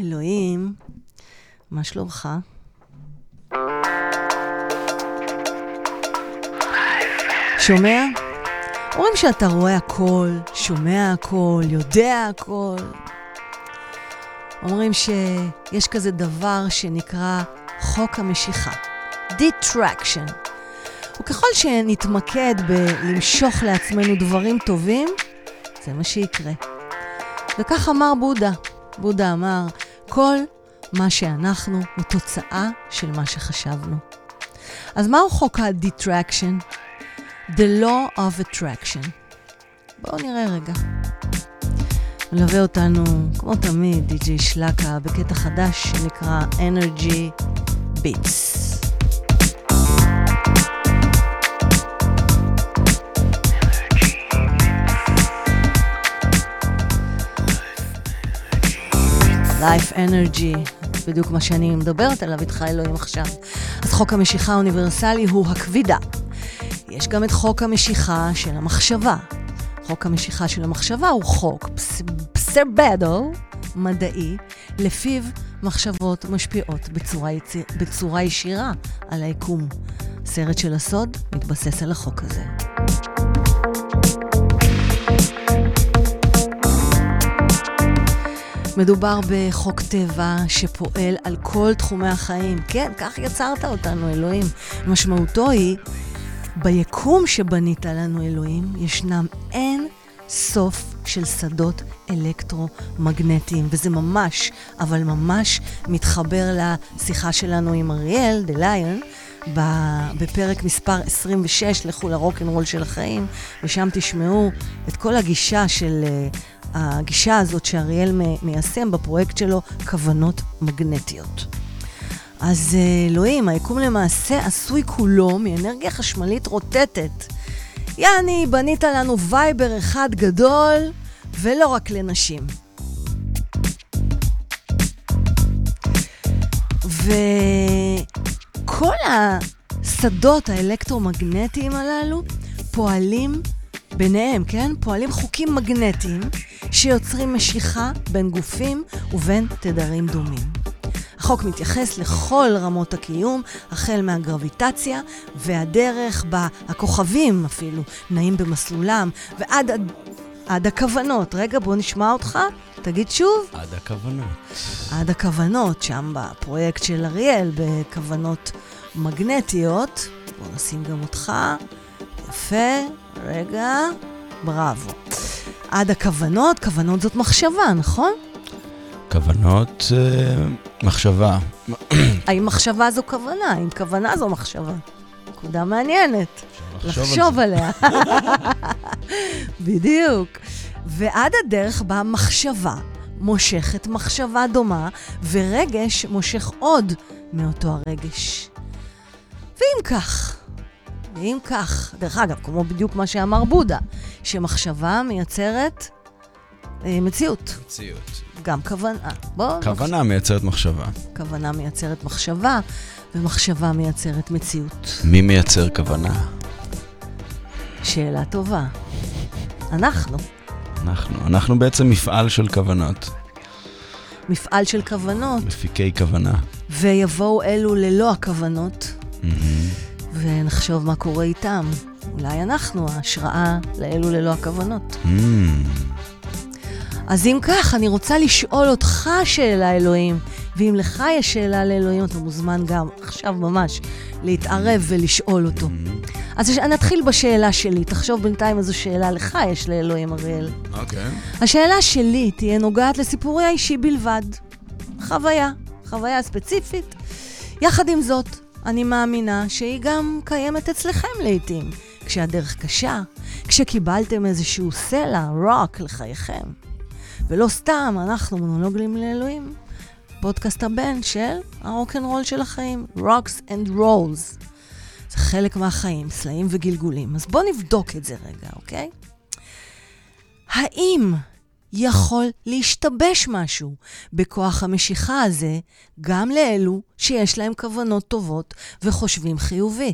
אלוהים, מה שלומך? שומע? אומרים שאתה רואה הכל, שומע הכל, יודע הכל. אומרים שיש כזה דבר שנקרא חוק המשיכה, detraction. וככל שנתמקד בלמשוך לעצמנו דברים טובים, זה מה שיקרה. וכך אמר בודה. בודה אמר, כל מה שאנחנו הוא תוצאה של מה שחשבנו. אז מהו חוק ה-detraction? The law of attraction. בואו נראה רגע. מלווה אותנו, כמו תמיד, די.ג'יי שלקה, בקטע חדש שנקרא Energy Beats. Life Energy, בדיוק מה שאני מדברת עליו איתך אלוהים עכשיו. אז חוק המשיכה האוניברסלי הוא הכבידה. יש גם את חוק המשיכה של המחשבה. חוק המשיכה של המחשבה הוא חוק פסרבדו, מדעי, לפיו מחשבות משפיעות בצורה, יציר, בצורה ישירה על היקום. סרט של הסוד מתבסס על החוק הזה. מדובר בחוק טבע שפועל על כל תחומי החיים. כן, כך יצרת אותנו, אלוהים. משמעותו היא, ביקום שבנית לנו, אלוהים, ישנם אין סוף של שדות אלקטרומגנטיים, וזה ממש, אבל ממש מתחבר לשיחה שלנו עם אריאל, דה ליון, בפרק מספר 26, לכו לרוקנרול של החיים, ושם תשמעו את כל הגישה של הגישה הזאת שאריאל מיישם בפרויקט שלו, כוונות מגנטיות. אז אה, אלוהים, היקום למעשה עשוי כולו מאנרגיה חשמלית רוטטת. יעני, בנית לנו וייבר אחד גדול, ולא רק לנשים. וכל השדות האלקטרומגנטיים הללו פועלים ביניהם, כן? פועלים חוקים מגנטיים שיוצרים משיכה בין גופים ובין תדרים דומים. החוק מתייחס לכל רמות הקיום, החל מהגרביטציה והדרך בה הכוכבים אפילו נעים במסלולם, ועד עד הכוונות. רגע, בוא נשמע אותך, תגיד שוב. עד הכוונות. עד הכוונות, שם בפרויקט של אריאל, בכוונות מגנטיות. בוא נשים גם אותך. יפה, רגע, בראבו. עד הכוונות, כוונות זאת מחשבה, נכון? כוונות, אה, מחשבה. האם מחשבה זו כוונה? האם כוונה זו מחשבה? נקודה מעניינת. לחשוב, לחשוב עליה. בדיוק. ועד הדרך בה מחשבה מושכת מחשבה דומה, ורגש מושך עוד מאותו הרגש. ואם כך, ואם כך, דרך אגב, כמו בדיוק מה שאמר בודה, שמחשבה מייצרת אה, מציאות. מציאות. גם כוונה. בוא... כוונה מייצרת מחשבה. כוונה מייצרת מחשבה, ומחשבה מייצרת מציאות. מי מייצר כוונה? שאלה טובה. אנחנו. אנחנו. אנחנו בעצם מפעל של כוונות. מפעל של כוונות. מפיקי כוונה. ויבואו אלו ללא הכוונות, Mm-hmm. ונחשוב מה קורה איתם. אולי אנחנו ההשראה לאלו ללא הכוונות. Mm. אז אם כך, אני רוצה לשאול אותך שאלה, אלוהים, ואם לך יש שאלה לאלוהים, אתה מוזמן גם עכשיו ממש להתערב ולשאול אותו. Mm-hmm. אז אני אתחיל בשאלה שלי, תחשוב בינתיים איזו שאלה לך יש לאלוהים, אריאל. אוקיי. השאלה שלי תהיה נוגעת לסיפורי האישי בלבד. חוויה, חוויה ספציפית. יחד עם זאת, אני מאמינה שהיא גם קיימת אצלכם לעתים. כשהדרך קשה, כשקיבלתם איזשהו סלע, רוק לחייכם. ולא סתם, אנחנו מונולוגים לאלוהים. פודקאסט הבן של הרוקנרול של החיים, Rocks and Rolls. זה חלק מהחיים, סלעים וגלגולים. אז בואו נבדוק את זה רגע, אוקיי? האם יכול להשתבש משהו בכוח המשיכה הזה גם לאלו שיש להם כוונות טובות וחושבים חיובי?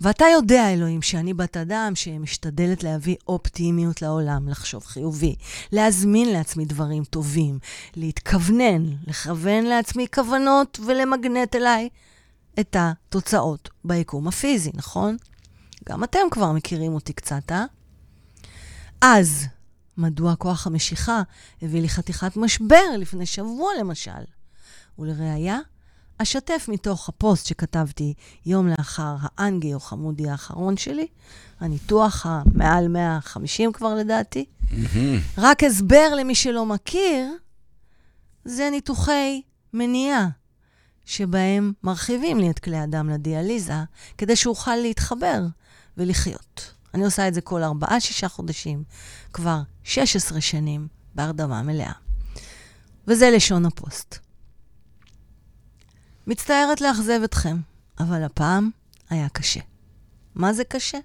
ואתה יודע, אלוהים, שאני בת אדם שמשתדלת להביא אופטימיות לעולם, לחשוב חיובי, להזמין לעצמי דברים טובים, להתכוונן, לכוון לעצמי כוונות ולמגנט אליי את התוצאות ביקום הפיזי, נכון? גם אתם כבר מכירים אותי קצת, אה? אז, מדוע כוח המשיכה הביא לי חתיכת משבר לפני שבוע, למשל? ולראיה, אשתף מתוך הפוסט שכתבתי יום לאחר האנגי או חמודי האחרון שלי, הניתוח המעל 150 כבר לדעתי. רק הסבר למי שלא מכיר, זה ניתוחי מניעה, שבהם מרחיבים לי את כלי הדם לדיאליזה, כדי שאוכל להתחבר ולחיות. אני עושה את זה כל ארבעה, שישה חודשים, כבר 16 שנים בהרדמה מלאה. וזה לשון הפוסט. מצטערת לאכזב אתכם, אבל הפעם היה קשה. מה זה קשה?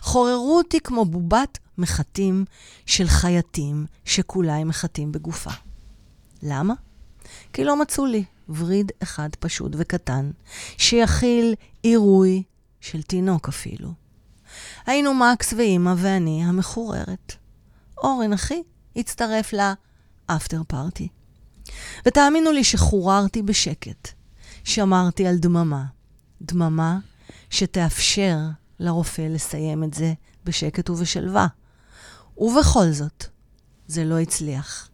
חוררו אותי כמו בובת מחטים של חייטים שכולה הם מחטים בגופה. למה? כי לא מצאו לי וריד אחד פשוט וקטן, שיכיל עירוי של תינוק אפילו. היינו מקס ואימא ואני המחוררת. אורן, אחי, הצטרף לאפטר פארטי. ותאמינו לי שחוררתי בשקט. שמרתי על דממה. דממה שתאפשר לרופא לסיים את זה בשקט ובשלווה. ובכל זאת, זה לא הצליח.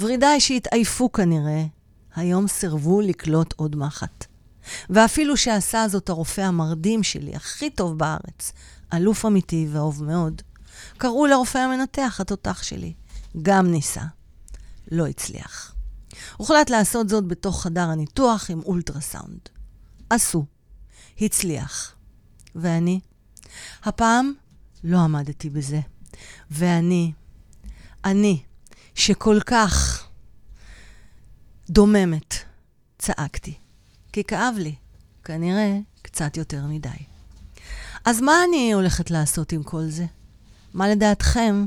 ורידיי שהתעייפו כנראה, היום סירבו לקלוט עוד מחט. ואפילו שעשה זאת הרופא המרדים שלי, הכי טוב בארץ, אלוף אמיתי ואהוב מאוד, קראו לרופא המנתח, התותח שלי. גם ניסה. לא הצליח. הוחלט לעשות זאת בתוך חדר הניתוח עם אולטרסאונד. עשו. הצליח. ואני? הפעם לא עמדתי בזה. ואני, אני, שכל כך דוממת, צעקתי. כי כאב לי, כנראה קצת יותר מדי. אז מה אני הולכת לעשות עם כל זה? מה לדעתכם,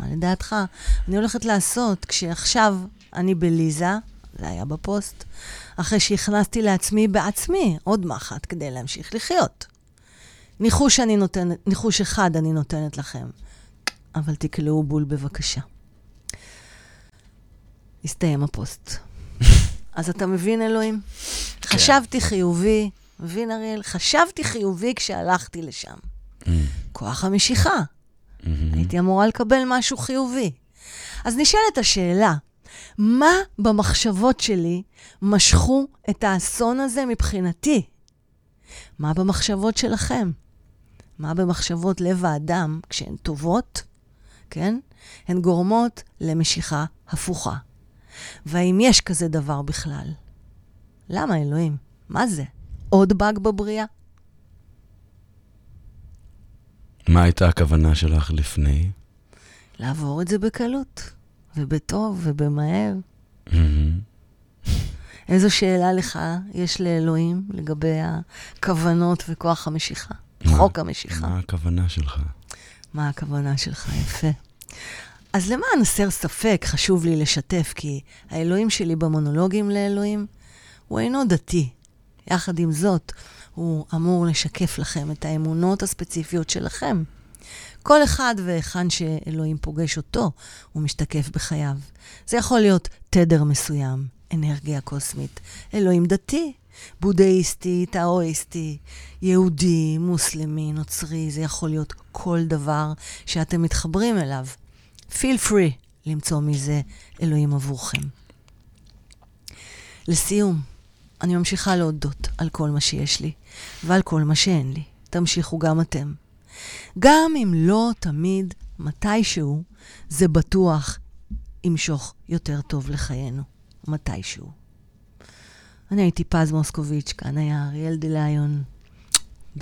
מה לדעתך, אני הולכת לעשות כשעכשיו אני בליזה, זה היה בפוסט, אחרי שהכנסתי לעצמי בעצמי עוד מחט כדי להמשיך לחיות. ניחוש, אני נותנת, ניחוש אחד אני נותנת לכם, אבל תקלעו בול בבקשה. הסתיים הפוסט. אז אתה מבין, אלוהים? כן. חשבתי חיובי, מבין, אריאל? חשבתי חיובי כשהלכתי לשם. Mm. כוח המשיכה. Mm-hmm. הייתי אמורה לקבל משהו חיובי. אז נשאלת השאלה, מה במחשבות שלי משכו את האסון הזה מבחינתי? מה במחשבות שלכם? מה במחשבות לב האדם, כשהן טובות, כן? הן גורמות למשיכה הפוכה. והאם יש כזה דבר בכלל? למה, אלוהים? מה זה? עוד באג בבריאה? מה הייתה הכוונה שלך לפני? לעבור את זה בקלות. ובטוב ובמהר. Mm-hmm. איזו שאלה לך יש לאלוהים לגבי הכוונות וכוח המשיכה? מה, חוק המשיכה. מה הכוונה שלך? מה הכוונה שלך? יפה. אז למען הסר ספק, חשוב לי לשתף, כי האלוהים שלי במונולוגים לאלוהים הוא אינו דתי. יחד עם זאת, הוא אמור לשקף לכם את האמונות הספציפיות שלכם. כל אחד והיכן שאלוהים פוגש אותו, הוא משתקף בחייו. זה יכול להיות תדר מסוים, אנרגיה קוסמית, אלוהים דתי, בודהיסטי, טאואיסטי, יהודי, מוסלמי, נוצרי, זה יכול להיות כל דבר שאתם מתחברים אליו. feel free למצוא מזה אלוהים עבורכם. לסיום, אני ממשיכה להודות על כל מה שיש לי ועל כל מה שאין לי. תמשיכו גם אתם. גם אם לא תמיד, מתישהו, זה בטוח ימשוך יותר טוב לחיינו. מתישהו. אני הייתי פז מוסקוביץ', כאן היה אריאל דליון.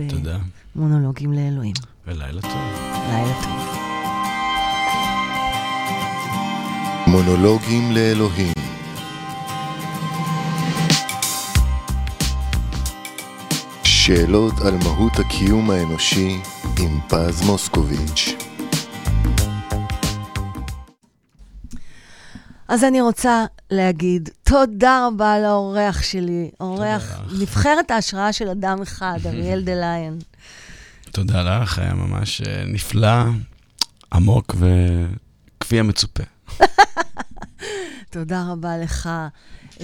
תודה. במונולוגים לאלוהים. ולילה טוב. לילה טוב. מונולוגים לאלוהים שאלות על מהות הקיום האנושי עם פז מוסקוביץ'. אז אני רוצה להגיד תודה רבה לאורח שלי, אורח נבחרת ההשראה של אדם אחד, אריאל דה ליין. תודה לך, היה ממש אה, נפלא, עמוק וכפי המצופה. תודה רבה לך. Um,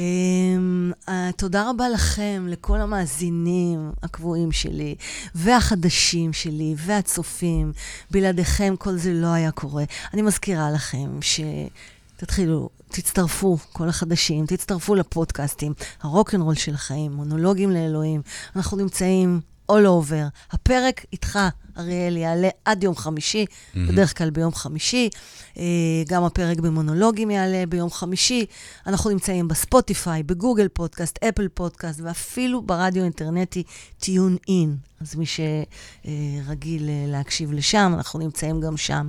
uh, תודה רבה לכם, לכל המאזינים הקבועים שלי, והחדשים שלי, והצופים. בלעדיכם כל זה לא היה קורה. אני מזכירה לכם שתתחילו, תצטרפו, כל החדשים, תצטרפו לפודקאסטים, הרוקנרול של החיים, מונולוגים לאלוהים. אנחנו נמצאים all over. הפרק איתך, אריאל, יעלה עד יום חמישי, mm-hmm. בדרך כלל ביום חמישי. אה, גם הפרק במונולוגים יעלה ביום חמישי. אנחנו נמצאים בספוטיפיי, בגוגל פודקאסט, אפל פודקאסט, ואפילו ברדיו אינטרנטי טיון אין. אז מי שרגיל אה, להקשיב לשם, אנחנו נמצאים גם שם.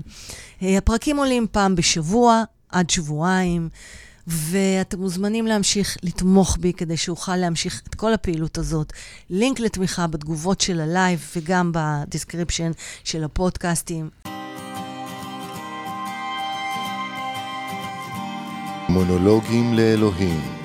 אה, הפרקים עולים פעם בשבוע, עד שבועיים. ואתם מוזמנים להמשיך לתמוך בי כדי שאוכל להמשיך את כל הפעילות הזאת. לינק לתמיכה בתגובות של הלייב וגם ב description של הפודקאסטים. מונולוגים לאלוהים